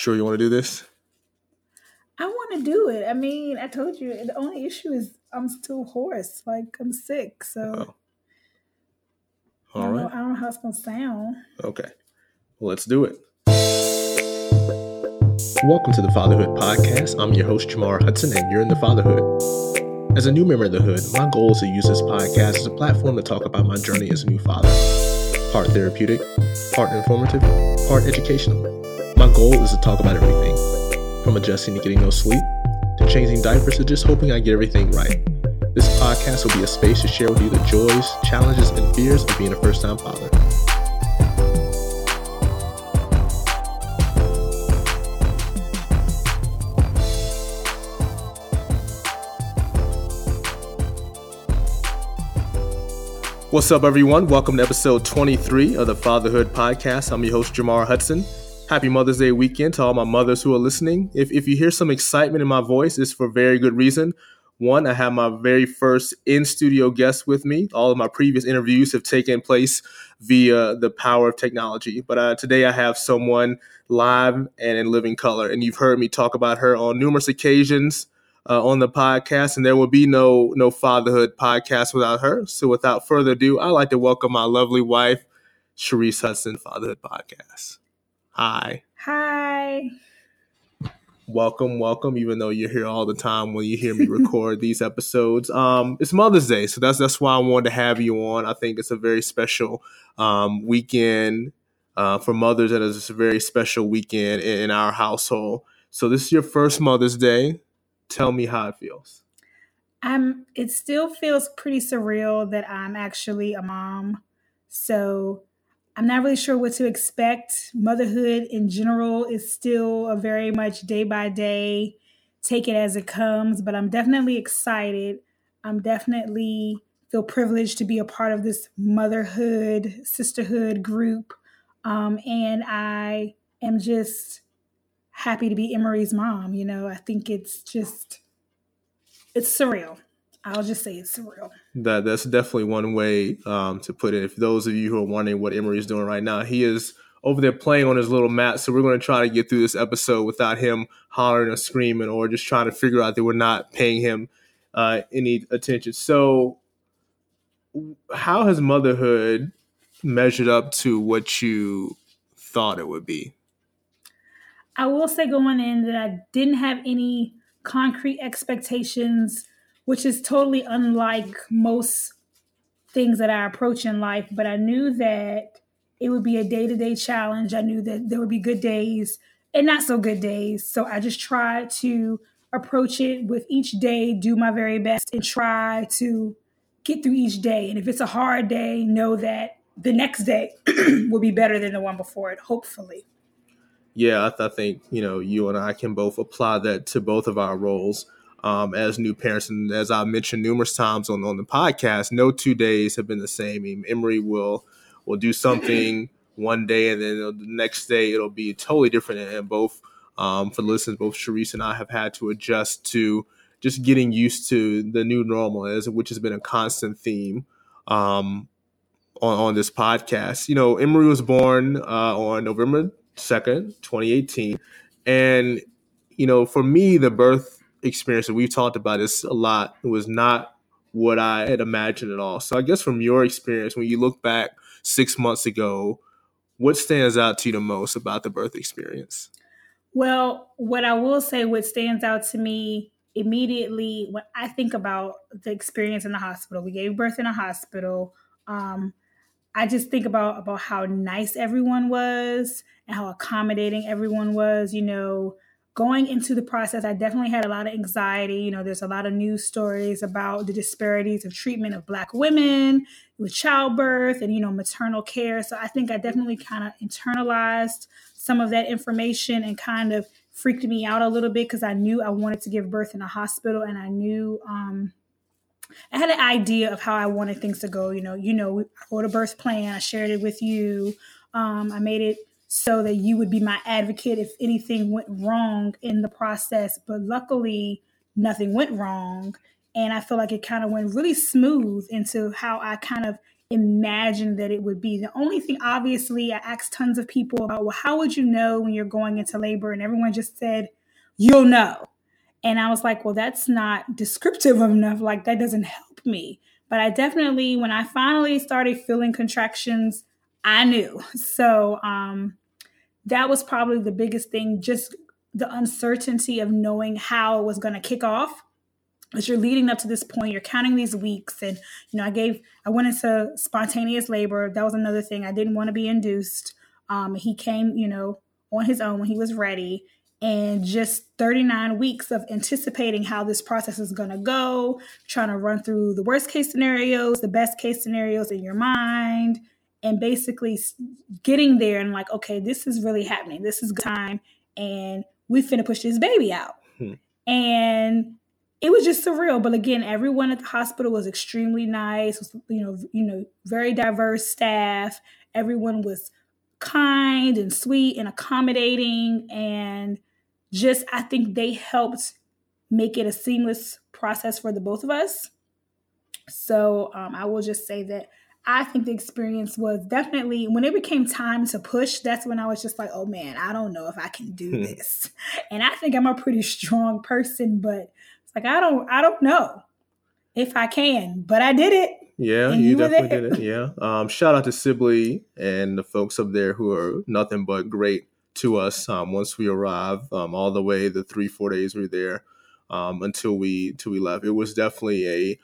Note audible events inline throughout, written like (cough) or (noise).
Sure, you want to do this? I want to do it. I mean, I told you the only issue is I'm still hoarse. Like I'm sick, so. Oh. All I, right. know, I don't know how it's gonna sound. Okay. Well, let's do it. Welcome to the Fatherhood Podcast. I'm your host, Jamar Hudson, and you're in the Fatherhood. As a new member of the Hood, my goal is to use this podcast as a platform to talk about my journey as a new father. Part therapeutic, part informative, part educational. My goal is to talk about everything from adjusting to getting no sleep, to changing diapers, to just hoping I get everything right. This podcast will be a space to share with you the joys, challenges, and fears of being a first time father. What's up, everyone? Welcome to episode 23 of the Fatherhood Podcast. I'm your host, Jamar Hudson. Happy Mother's Day weekend to all my mothers who are listening. If, if you hear some excitement in my voice, it's for very good reason. One, I have my very first in studio guest with me. All of my previous interviews have taken place via the power of technology. But uh, today I have someone live and in living color. And you've heard me talk about her on numerous occasions uh, on the podcast, and there will be no no fatherhood podcast without her. So, without further ado, I'd like to welcome my lovely wife, Cherisse Hudson, Fatherhood Podcast. Hi, Hi. welcome, welcome. Even though you're here all the time when you hear me record (laughs) these episodes, um, it's Mother's Day, so that's that's why I wanted to have you on. I think it's a very special um, weekend uh, for mothers, and it's a very special weekend in, in our household. So, this is your first Mother's Day. Tell me how it feels. I'm it still feels pretty surreal that I'm actually a mom. So I'm not really sure what to expect. Motherhood in general is still a very much day by day, take it as it comes, but I'm definitely excited. I'm definitely feel privileged to be a part of this motherhood, sisterhood group. Um, and I am just happy to be Emery's mom. You know, I think it's just it's surreal. I'll just say it's surreal. That that's definitely one way um, to put it. If those of you who are wondering what Emery is doing right now, he is over there playing on his little mat. So we're going to try to get through this episode without him hollering or screaming or just trying to figure out that we're not paying him uh, any attention. So, how has motherhood measured up to what you thought it would be? I will say going in that I didn't have any concrete expectations, which is totally unlike most things that I approach in life. But I knew that it would be a day to day challenge. I knew that there would be good days and not so good days. So I just tried to approach it with each day, do my very best, and try to get through each day. And if it's a hard day, know that the next day (clears throat) will be better than the one before it, hopefully. Yeah, I, th- I think you know you and I can both apply that to both of our roles um, as new parents. And as I mentioned numerous times on, on the podcast, no two days have been the same. Emery will will do something (laughs) one day, and then the next day it'll be totally different. And both um, for the listeners, both Cherisse and I have had to adjust to just getting used to the new normal, as which has been a constant theme. Um, on, on this podcast, you know, Emery was born uh, on November 2nd, 2018. And, you know, for me, the birth experience that we've talked about this a lot it was not what I had imagined at all. So I guess from your experience, when you look back six months ago, what stands out to you the most about the birth experience? Well, what I will say, what stands out to me immediately when I think about the experience in the hospital, we gave birth in a hospital. Um, I just think about about how nice everyone was and how accommodating everyone was. You know, going into the process, I definitely had a lot of anxiety. You know, there's a lot of news stories about the disparities of treatment of Black women with childbirth and you know maternal care. So I think I definitely kind of internalized some of that information and kind of freaked me out a little bit because I knew I wanted to give birth in a hospital and I knew. Um, I had an idea of how I wanted things to go. You know, you know, I wrote a birth plan. I shared it with you. Um, I made it so that you would be my advocate if anything went wrong in the process. But luckily, nothing went wrong, and I feel like it kind of went really smooth into how I kind of imagined that it would be. The only thing, obviously, I asked tons of people about, well, how would you know when you're going into labor? And everyone just said, you'll know. And I was like, well, that's not descriptive enough. Like, that doesn't help me. But I definitely, when I finally started feeling contractions, I knew. (laughs) So um, that was probably the biggest thing, just the uncertainty of knowing how it was going to kick off. As you're leading up to this point you're counting these weeks and you know i gave i went into spontaneous labor. That was another thing. I didn't want to be induced. Um, he came you know on his own when he was ready. And just 39 weeks of anticipating how this process is going to go trying to run through the worst case scenarios the best case scenarios in your mind and basically getting there and like okay this is really happening this is time and we finna push this baby out hmm. and it was just surreal. But again, everyone at the hospital was extremely nice. Was, you know, you know, very diverse staff. Everyone was kind and sweet and accommodating, and just I think they helped make it a seamless process for the both of us. So um, I will just say that I think the experience was definitely when it became time to push. That's when I was just like, oh man, I don't know if I can do hmm. this. (laughs) and I think I'm a pretty strong person, but it's like I don't I don't know if I can, but I did it. Yeah, you, you definitely did it. Yeah. Um, shout out to Sibley and the folks up there who are nothing but great to us. Um, once we arrived, um, all the way the three four days we were there, um, until we until we left. It was definitely a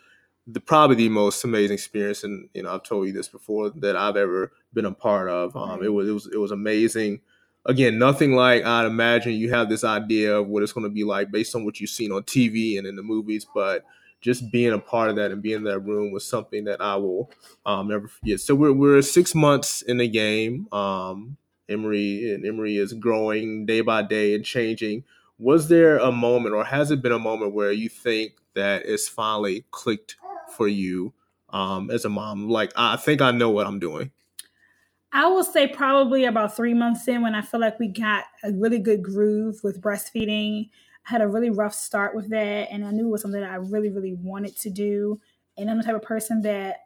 the probably the most amazing experience, and you know I've told you this before that I've ever been a part of. Um, it was it was it was amazing again, nothing like I'd imagine you have this idea of what it's going to be like based on what you've seen on TV and in the movies, but just being a part of that and being in that room was something that I will um, never forget. So we're we're six months in the game. Um, Emery and Emery is growing day by day and changing. Was there a moment, or has it been a moment, where you think that it's finally clicked for you um, as a mom? Like I think I know what I'm doing. I will say probably about three months in when I feel like we got a really good groove with breastfeeding. I had a really rough start with that, and I knew it was something that I really, really wanted to do. And I'm the type of person that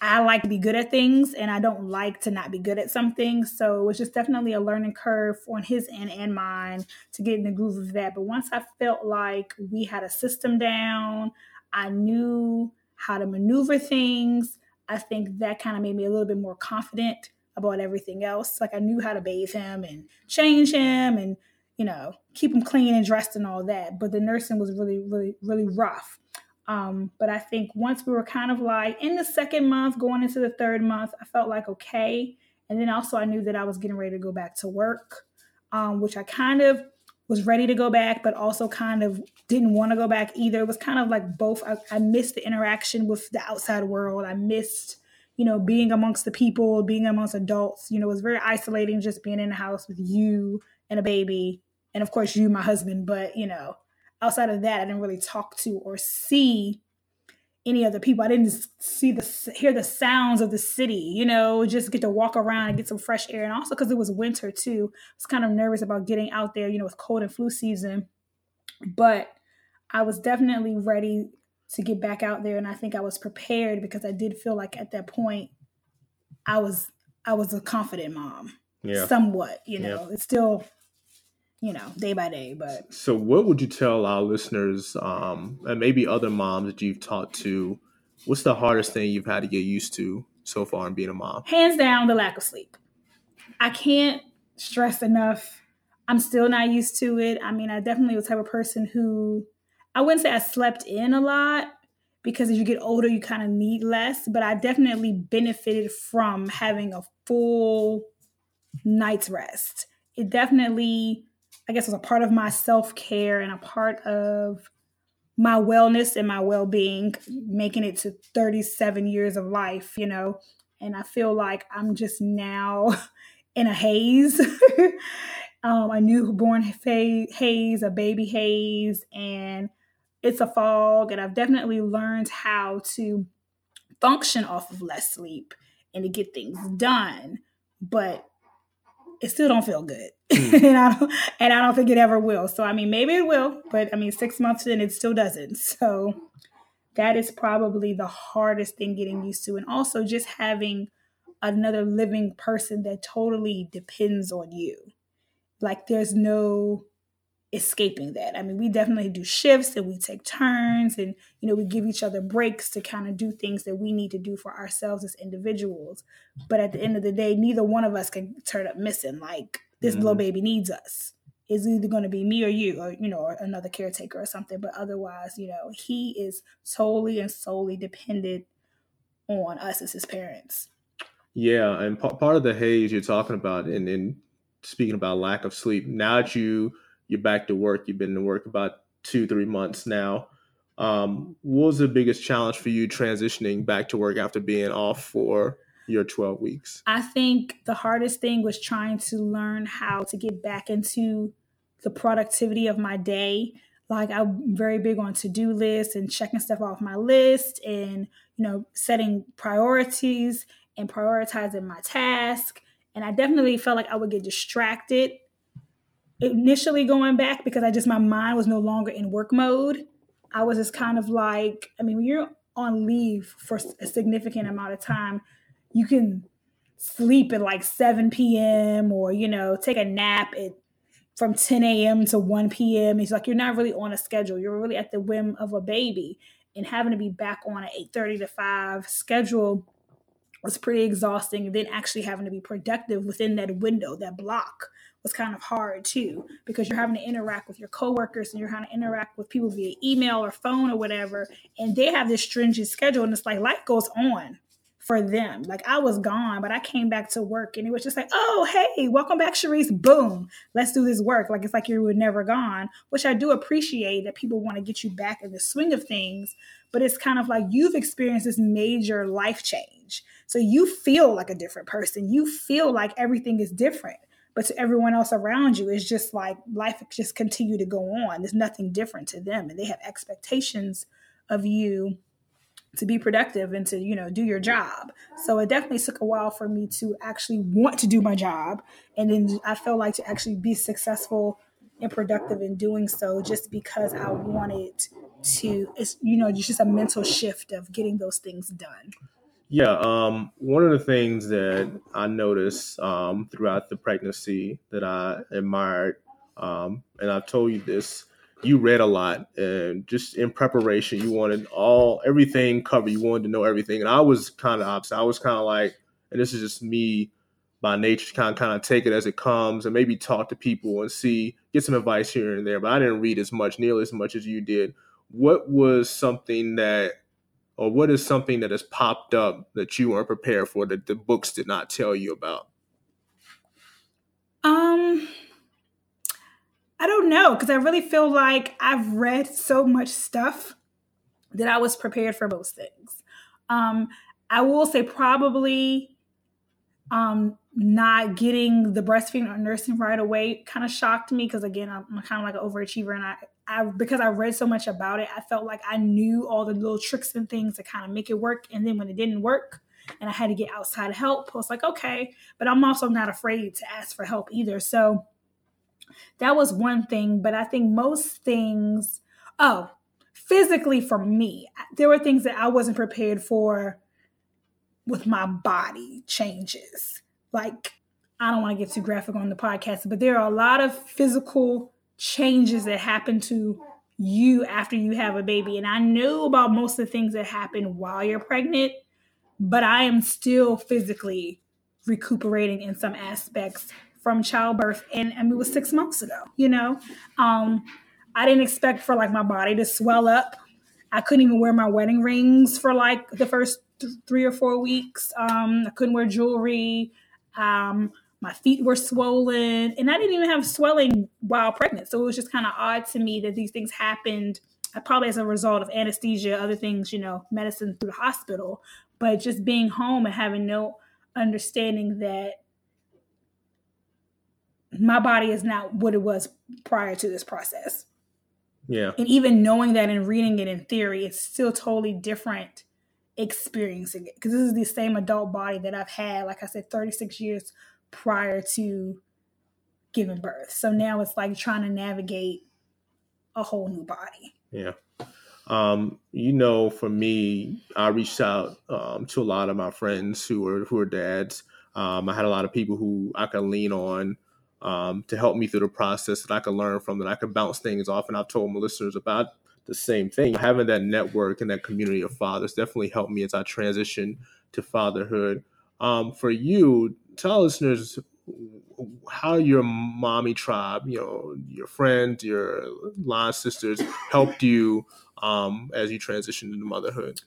I like to be good at things, and I don't like to not be good at something. So it was just definitely a learning curve on his end and mine to get in the groove of that. But once I felt like we had a system down, I knew how to maneuver things. I think that kind of made me a little bit more confident about everything else. Like I knew how to bathe him and change him and, you know, keep him clean and dressed and all that. But the nursing was really, really, really rough. Um, but I think once we were kind of like in the second month, going into the third month, I felt like okay. And then also I knew that I was getting ready to go back to work, um, which I kind of was ready to go back, but also kind of didn't want to go back either. It was kind of like both. I, I missed the interaction with the outside world. I missed you know, being amongst the people, being amongst adults, you know, it was very isolating just being in the house with you and a baby. And of course, you, my husband. But, you know, outside of that, I didn't really talk to or see any other people. I didn't see the hear the sounds of the city, you know, just get to walk around and get some fresh air. And also because it was winter too, I was kind of nervous about getting out there, you know, with cold and flu season. But I was definitely ready to get back out there and I think I was prepared because I did feel like at that point I was I was a confident mom. Yeah. Somewhat, you know. Yeah. It's still you know, day by day, but So what would you tell our listeners um and maybe other moms that you've talked to what's the hardest thing you've had to get used to so far in being a mom? Hands down the lack of sleep. I can't stress enough. I'm still not used to it. I mean, I definitely was the type of person who I wouldn't say I slept in a lot because as you get older, you kind of need less, but I definitely benefited from having a full night's rest. It definitely, I guess, was a part of my self care and a part of my wellness and my well being, making it to 37 years of life, you know. And I feel like I'm just now (laughs) in a haze. (laughs) um, a newborn haze, a baby haze, and it's a fog and I've definitely learned how to function off of less sleep and to get things done, but it still don't feel good. (laughs) Mm. and I don't and I don't think it ever will. So I mean maybe it will, but I mean 6 months in it still doesn't. (laughs) So that is probably the hardest thing getting used to. And also just having another living person that totally depends on you. Like there's no escaping that. I mean, we definitely do shifts and we take turns and you know, we give each other breaks to kind of do things that we need to do for ourselves as individuals. But at the end of the day, neither one of us can turn up missing like this mm-hmm. little baby needs us. It's either going to be me or you or you know, or another caretaker or something, but otherwise, you know, he is totally and solely dependent on us as his parents. Yeah, and p- part of the haze you're talking about, and, and speaking about lack of sleep. Now that you you're back to work, you've been to work about two three months now. Um, what was the biggest challenge for you transitioning back to work after being off for your 12 weeks? I think the hardest thing was trying to learn how to get back into the productivity of my day. Like I'm very big on to-do lists and checking stuff off my list and you know setting priorities and prioritizing my task. And I definitely felt like I would get distracted initially going back because I just, my mind was no longer in work mode. I was just kind of like, I mean, when you're on leave for a significant amount of time, you can sleep at like 7 p.m. or, you know, take a nap at from 10 a.m. to 1 p.m. It's like you're not really on a schedule. You're really at the whim of a baby. And having to be back on an 8:30 to 5 schedule was pretty exhausting. Then actually having to be productive within that window, that block was kind of hard too, because you're having to interact with your coworkers and you're having to interact with people via email or phone or whatever. And they have this stringent schedule. And it's like life goes on for them. Like I was gone, but I came back to work and it was just like, oh, hey, welcome back, Cherisse. Boom, let's do this work. Like it's like you were never gone, which I do appreciate that people want to get you back in the swing of things. But it's kind of like you've experienced this major life change. So you feel like a different person. You feel like everything is different. But to everyone else around you, it's just like life just continue to go on. There's nothing different to them. And they have expectations of you to be productive and to you know do your job so it definitely took a while for me to actually want to do my job and then i felt like to actually be successful and productive in doing so just because i wanted to it's you know it's just a mental shift of getting those things done yeah um, one of the things that i noticed um, throughout the pregnancy that i admired um, and i've told you this you read a lot and just in preparation you wanted all everything covered you wanted to know everything and i was kind of opposite i was kind of like and this is just me by nature kind of kind of take it as it comes and maybe talk to people and see get some advice here and there but i didn't read as much nearly as much as you did. What was something that or what is something that has popped up that you weren't prepared for that the books did not tell you about um I don't know because I really feel like I've read so much stuff that I was prepared for most things. Um, I will say probably um, not getting the breastfeeding or nursing right away kind of shocked me because again I'm, kind of like an overachiever and I, I because I read so much about it I felt like I knew all the little tricks and things to kind of make it work and then when it didn't work and I had to get outside help I was like okay but I'm also not afraid to ask for help either so that was one thing, but I think most things, oh, physically for me, there were things that I wasn't prepared for with my body changes. Like, I don't want to get too graphic on the podcast, but there are a lot of physical changes that happen to you after you have a baby. And I know about most of the things that happen while you're pregnant, but I am still physically recuperating in some aspects from childbirth. And, and it was six months ago you know? Um, i didn't expect for like my body to swell up. I couldn't even wear my wedding rings for like the first th- three or four weeks. Um, i couldn't wear jewelry. Um, my feet were swollen and i didn't even have swelling while pregnant so it was just kind of odd to me that these things happened uh, probably as a result of anesthesia other things you know medicine through the hospital but just being home and having no understanding that my body is not what it was prior to this process. Yeah. And even knowing that and reading it in theory, it's still totally different experiencing it because this is the same adult body that I've had, like I said, 36 years prior to giving birth. So now it's like trying to navigate a whole new body. Yeah. Um, you know, for me, I reached out um, to a lot of my friends who were who are dads. Um, I had a lot of people who I could lean on um, to help me through the process that I could learn from, that I could bounce things off. And I've told my listeners about the same thing. Having that network and that community of fathers definitely helped me as I transition to fatherhood. Um, for you, tell listeners how your mommy tribe, you know, your friends, your line sisters helped you um, as you transitioned into motherhood?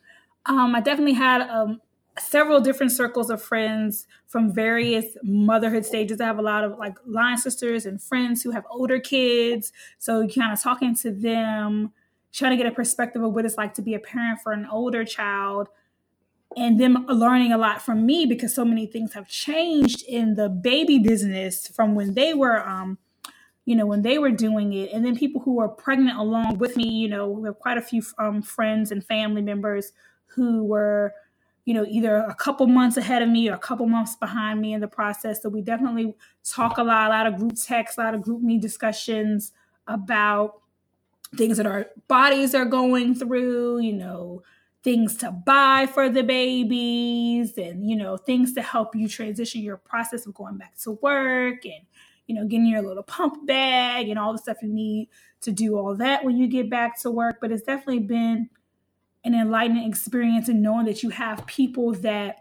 Um, I definitely had um, several different circles of friends from various motherhood stages. I have a lot of like line sisters and friends who have older kids. So kind of talking to them, trying to get a perspective of what it's like to be a parent for an older child and them learning a lot from me because so many things have changed in the baby business from when they were um you know when they were doing it. And then people who were pregnant along with me you know we have quite a few um, friends and family members who were you know either a couple months ahead of me or a couple months behind me in the process. So we definitely talk a lot a lot of group texts a lot of GroupMe discussions about things that our bodies are going through you know things to buy for the babies and you know things to help you transition your process of going back to work and you know getting your little pump bag and all the stuff you need to do all that when you get back to work. But it's definitely been an enlightening experience in knowing that you have people that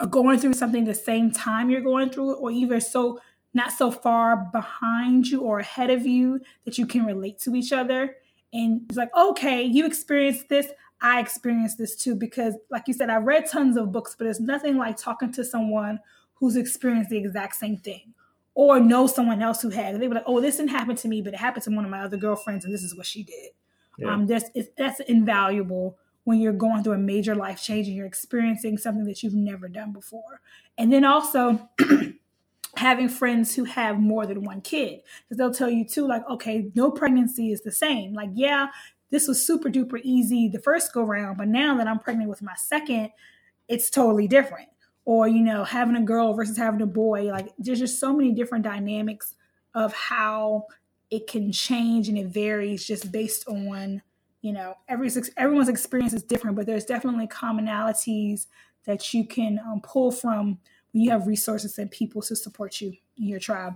are going through something the same time you're going through it or either so not so far behind you or ahead of you that you can relate to each other. And it's like okay you experienced this I experienced this too because, like you said, I read tons of books, but it's nothing like talking to someone who's experienced the exact same thing or know someone else who has. They were like, "Oh, this didn't happen to me, but it happened to one of my other girlfriends, and this is what she did." Yeah. Um, that's that's invaluable when you're going through a major life change and you're experiencing something that you've never done before. And then also (clears throat) having friends who have more than one kid because they'll tell you too like okay no pregnancy is the same like yeah this was super duper easy the first go round, but now that I'm pregnant with my second, it's totally different. Or, you know, having a girl versus having a boy, like there's just so many different dynamics of how it can change and it varies just based on, you know, every everyone's experience is different, but there's definitely commonalities that you can um, pull from when you have resources and people to support you in your tribe.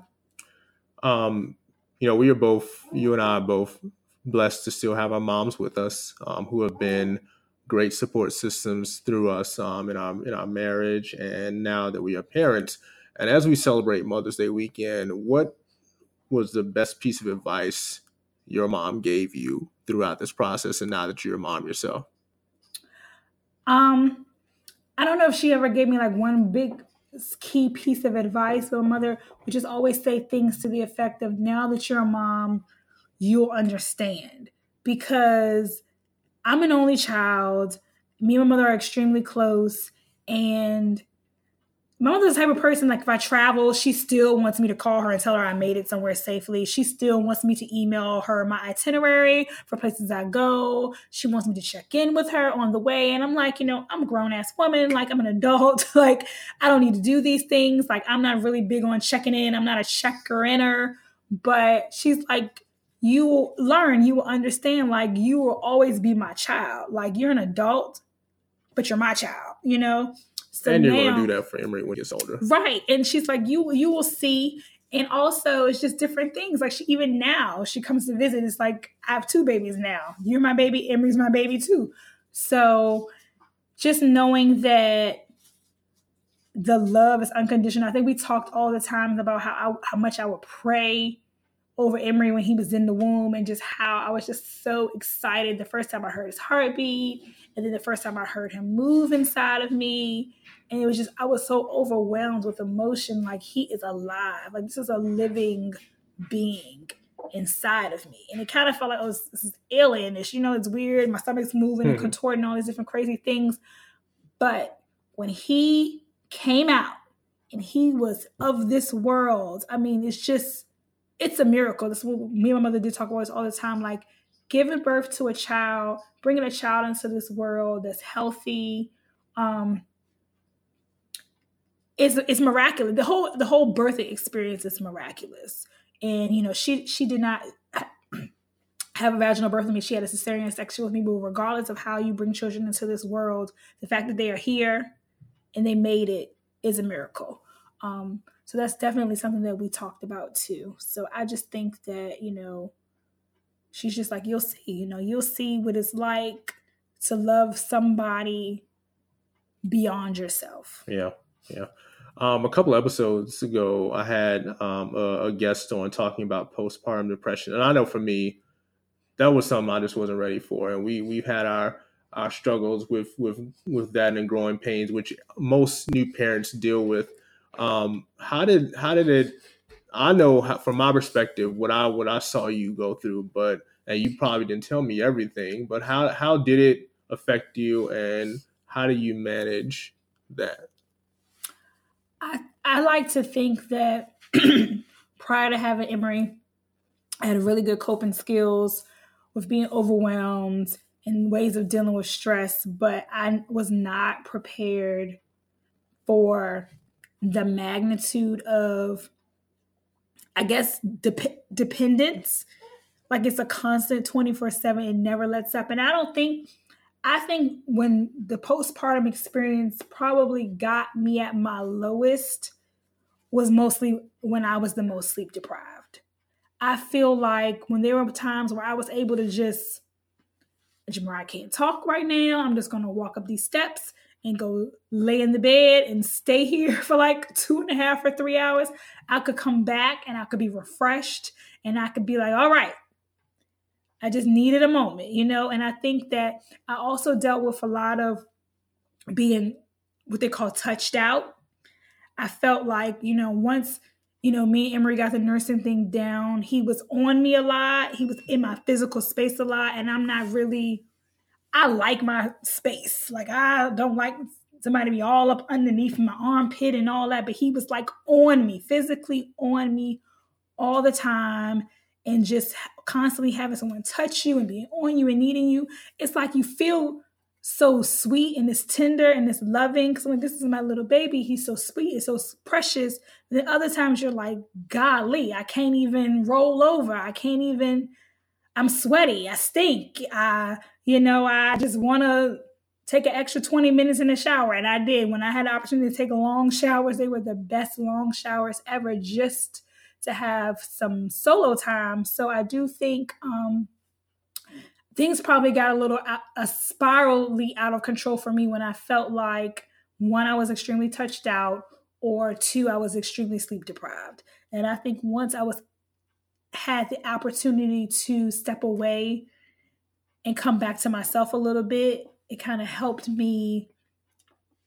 Um, you know, we are both, you and I are both blessed to still have our moms with us um, who have been great support systems through us um, in our in our marriage and now that we are parents. And as we celebrate mother's day weekend what was the best piece of advice your mom gave you throughout this process and now that you're a mom yourself? Um i don't know if she ever gave me like one big key piece of advice but mother would just always say things to the effect of now that you're a mom you'll understand because I'm an only child. Me and my mother are extremely close. And my mother's the type of person, like if I travel, she still wants me to call her and tell her I made it somewhere safely. She still wants me to email her my itinerary for places I go. She wants me to check in with her on the way. And I'm like, you know, I'm a grown ass woman. Like I'm an adult. (laughs) like I don't need to do these things. Like I'm not really big on checking in. I'm not a checker inner. But she's like, you will learn, you will understand, like you will always be my child. Like you're an adult, but you're my child, you know? So and you're now, gonna do that for Emery when he's older. Right. And she's like, you you will see. And also it's just different things. Like she even now, she comes to visit, it's like I have two babies now. You're my baby, Emery's my baby too. So just knowing that the love is unconditional. I think we talked all the time about how I, how much I would pray over Emery when he was in the womb and just how I was just so excited the first time I heard his heartbeat and then the first time I heard him move inside of me. And it was just, I was so overwhelmed with emotion like he is alive. Like this is a living being inside of me. And it kind of felt like, oh, this, this is alienish. You know, it's weird. My stomach's moving and hmm. contorting, all these different crazy things. But when he came out and he was of this world, I mean, it's just, it's a miracle. That's what me and my mother did talk about all the time. Like giving birth to a child, bringing a child into this world that's healthy, um, is is miraculous. The whole the whole birthing experience is miraculous. And you know, she she did not (clears throat) have a vaginal birth with me. She had a cesarean section with me. But regardless of how you bring children into this world, the fact that they are here and they made it is a miracle. Um, so that's definitely something that we talked about too. So I just think that, you know, she's just like, you'll see, you know, you'll see what it's like to love somebody beyond yourself. Yeah. Yeah. Um, a couple episodes ago, I had um, a, a, guest on talking about postpartum depression, and I know for me, that was something I just wasn't ready for. And we we've had our our struggles with with with that and growing pains, which most new parents deal with. Um, how did how did it? I know how, from my perspective what I what I saw you go through, but and you probably didn't tell me everything. But how how did it affect you, and how do you manage that? I I like to think that (clears throat) prior to having Emery, I had really good coping skills with being overwhelmed and ways of dealing with stress, but I was not prepared for the magnitude of, I guess, dep- dependence. Like it's a constant 24 7, it never lets up. And I don't think, I think when the postpartum experience probably got me at my lowest was mostly when I was the most sleep deprived. I feel like when there were times where I was able to just, Jamar, I can't talk right now. I'm just gonna walk up these steps and go lay in the bed and stay here (laughs) for like two and a half or three hours. I could come back and I could be refreshed and I could be like, all right, I just needed a moment, you know? And I think that I also dealt with a lot of being what they call touched out. I felt like, you know, once you know, me and Emery got the nursing thing down. He was on me a lot. He was in my physical space a lot. And I'm not really, I like my space. Like, I don't like somebody be all up underneath my armpit and all that. But he was like on me, physically on me all the time. And just constantly having someone touch you and being on you and needing you. It's like you feel so sweet and it's tender and it's loving. Because like, this is my little baby. He's so sweet. It's so precious. And then other times you're like, golly, I can't even roll over. I can't even, I'm sweaty. I stink. I, you know, I just want to take an extra 20 minutes in the shower. And I did. When I had the opportunity to take long showers, they were the best long showers ever just to have some solo time. So I do think, um, things probably got a little a spirally out of control for me when I felt like one, I was extremely touched out, or two, I was extremely sleep deprived. And I think once I was had the opportunity to step away and come back to myself a little bit, it kind of helped me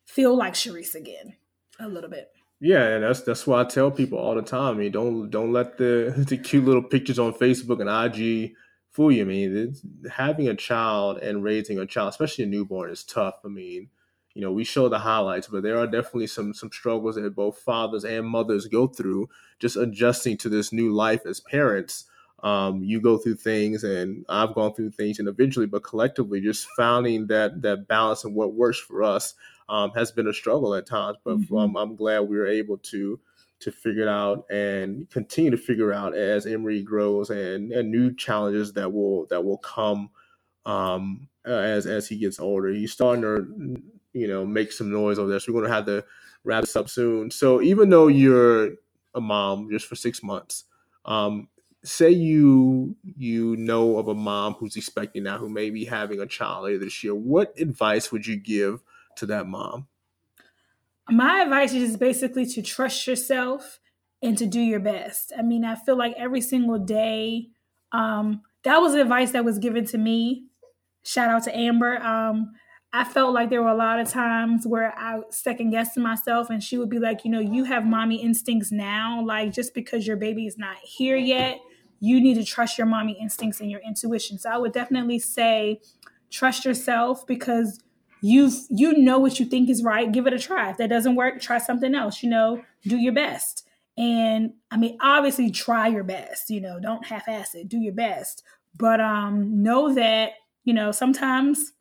feel like Cherisse again a little bit. Yeah, and that's that's why I tell people all the time. I mean, don't don't let the (laughs) the cute little pictures on Facebook and IG fool you. I mean, having a child and raising a child, especially a newborn, is tough. I mean, you know, we show the highlights, but there are definitely some some struggles that both fathers and mothers go through just adjusting to this new life as parents. Um, you go through things, and I've gone through things individually, but collectively, just finding that that balance and what works for us um, has been a struggle at times. But mm-hmm. um, I'm glad we were able to to figure it out and continue to figure out as Emery grows and, and new challenges that will that will come um, as as he gets older. He's starting to you know make some noise over there, so we're going to have to wrap this up soon. So even though you're a mom just for six months, um, say you you know of a mom who's expecting now who may be having a child later this year, what advice would you give to that mom? my advice is basically to trust yourself and to do your best. I mean, I feel like every single day, um, that was advice that was given to me. Shout out to Amber. Um, I felt like there were a lot of times where I second guessed myself, and she would be like, you know, you have mommy instincts now. Like, just because your baby is not here yet, you need to trust your mommy instincts and your intuition. So I would definitely say, trust yourself because you you know what you think is right. Give it a try. If that doesn't work try something else you know do your best. And i mean obviously try your best you know don't half-ass it do your best. But um know that you know sometimes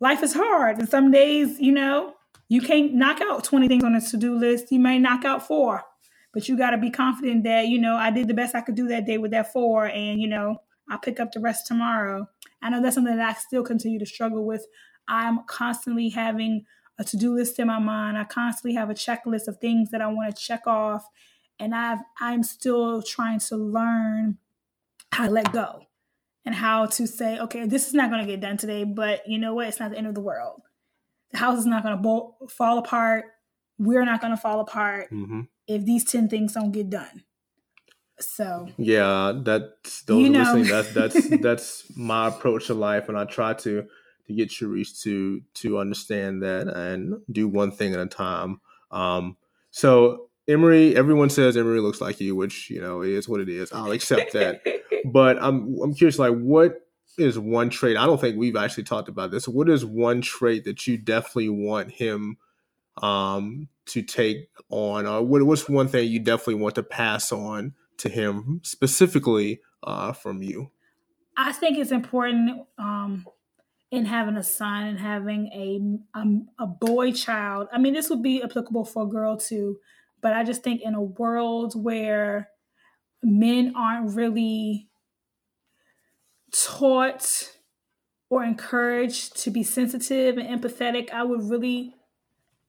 life is hard and some days you know you can't knock out 20 things on a to-do list. You may knock out four but you got to be confident that you know i did the best i could do that day with that four and you know I'll pick up the rest tomorrow. I know that's something that I still continue to struggle with. I'm constantly having a to-do list in my mind. I constantly have a checklist of things that I want to check off. And I've I'm still trying to learn how to let go and how to say, okay, this is not going to get done today, but you know what? It's not the end of the world. The house is not going to fall apart. We're not going to fall apart Mm-hmm. If these 10 things don't get done. So, Yeah, that's those You know. listening. That's that's (laughs) that's my approach to life, and I try to to get Cherisse to to understand that and do one thing at a time. Um, so Emery, everyone says Emery looks like you, which you know is what it is. I'll accept that. (laughs) but I'm I'm curious, like what is one trait? I don't think we've actually talked about this. What is one trait that you definitely want him um, to take on, or what, what's one thing you definitely want to pass on to him specifically uh, from you? I think it's important um, in having a son and having a um, a boy child. I mean, this would be applicable for a girl too, but I just think in a world where men aren't really taught or encouraged to be sensitive and empathetic, I would really,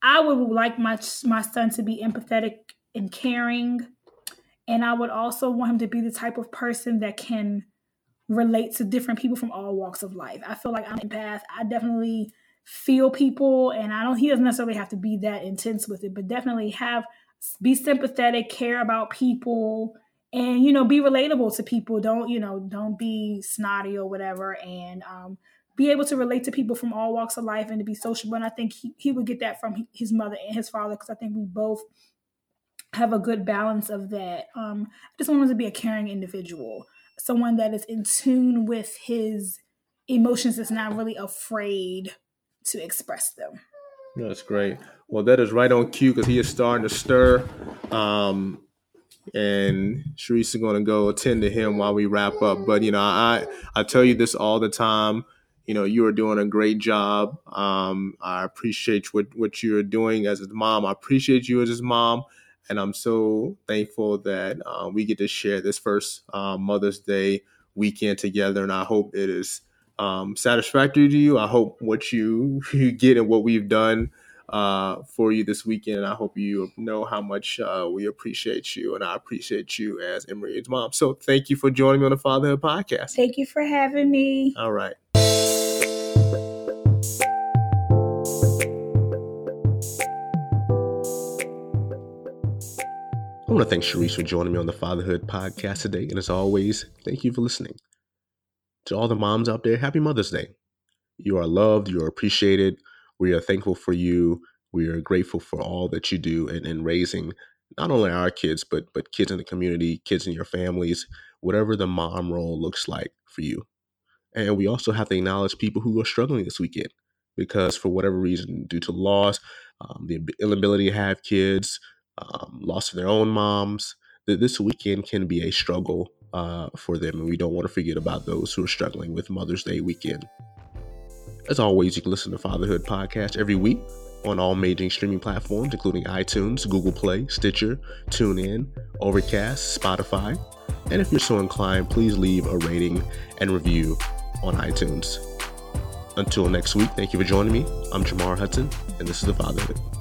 I would like my my son to be empathetic and caring, and I would also want him to be the type of person that can relate to different people from all walks of life. I feel like I'm an empath. I definitely feel people, and I don't. He doesn't necessarily have to be that intense with it, but definitely have be sympathetic, care about people, and you know, be relatable to people. Don't you know? Don't be snotty or whatever, and um, be able to relate to people from all walks of life and to be sociable. And I think he, he would get that from his mother and his father because I think we both have a good balance of that. Um, I just want him to be a caring individual someone that is in tune with his emotions that's not really afraid to express them. That's great. Well, that is right on cue because he is starting to stir. Um, and Cherisse is going to go attend to him while we wrap up. But you know, I I tell you this all the time. You know, you are doing a great job. Um, I appreciate what what you are doing as his mom. I appreciate you as his mom, and I'm so thankful that uh, we get to share this first uh, Mother's Day weekend together. And I hope it is um, satisfactory to you. I hope what you (laughs) you get and what we've done uh, for you this weekend. And I hope you know how much uh, we appreciate you, and I appreciate you as Emery's mom. So thank you for joining me on the Fatherhood Podcast. Thank you for having me. All right. Want to thank Cherisse for joining me on the Fatherhood Podcast today. And as always, thank you for listening. To all the moms out there, happy Mother's Day. You are loved, you are appreciated. We are thankful for you. We are grateful for all that you do in, in raising not only our kids, but but kids in the community, kids in your families, whatever the mom role looks like for you. And we also have to acknowledge people who are struggling this weekend because, for whatever reason, due to loss, um, the inability to have kids, um, loss of their own moms, this weekend can be a struggle uh, for them. And we don't want to forget about those who are struggling with Mother's Day weekend. As always, you can listen to Fatherhood Podcast every week on all major streaming platforms, including iTunes, Google Play, Stitcher, TuneIn, Overcast, Spotify. And if you're so inclined, please leave a rating and review on iTunes. Until next week, thank you for joining me. I'm Jamar Hudson, and this is The Fatherhood.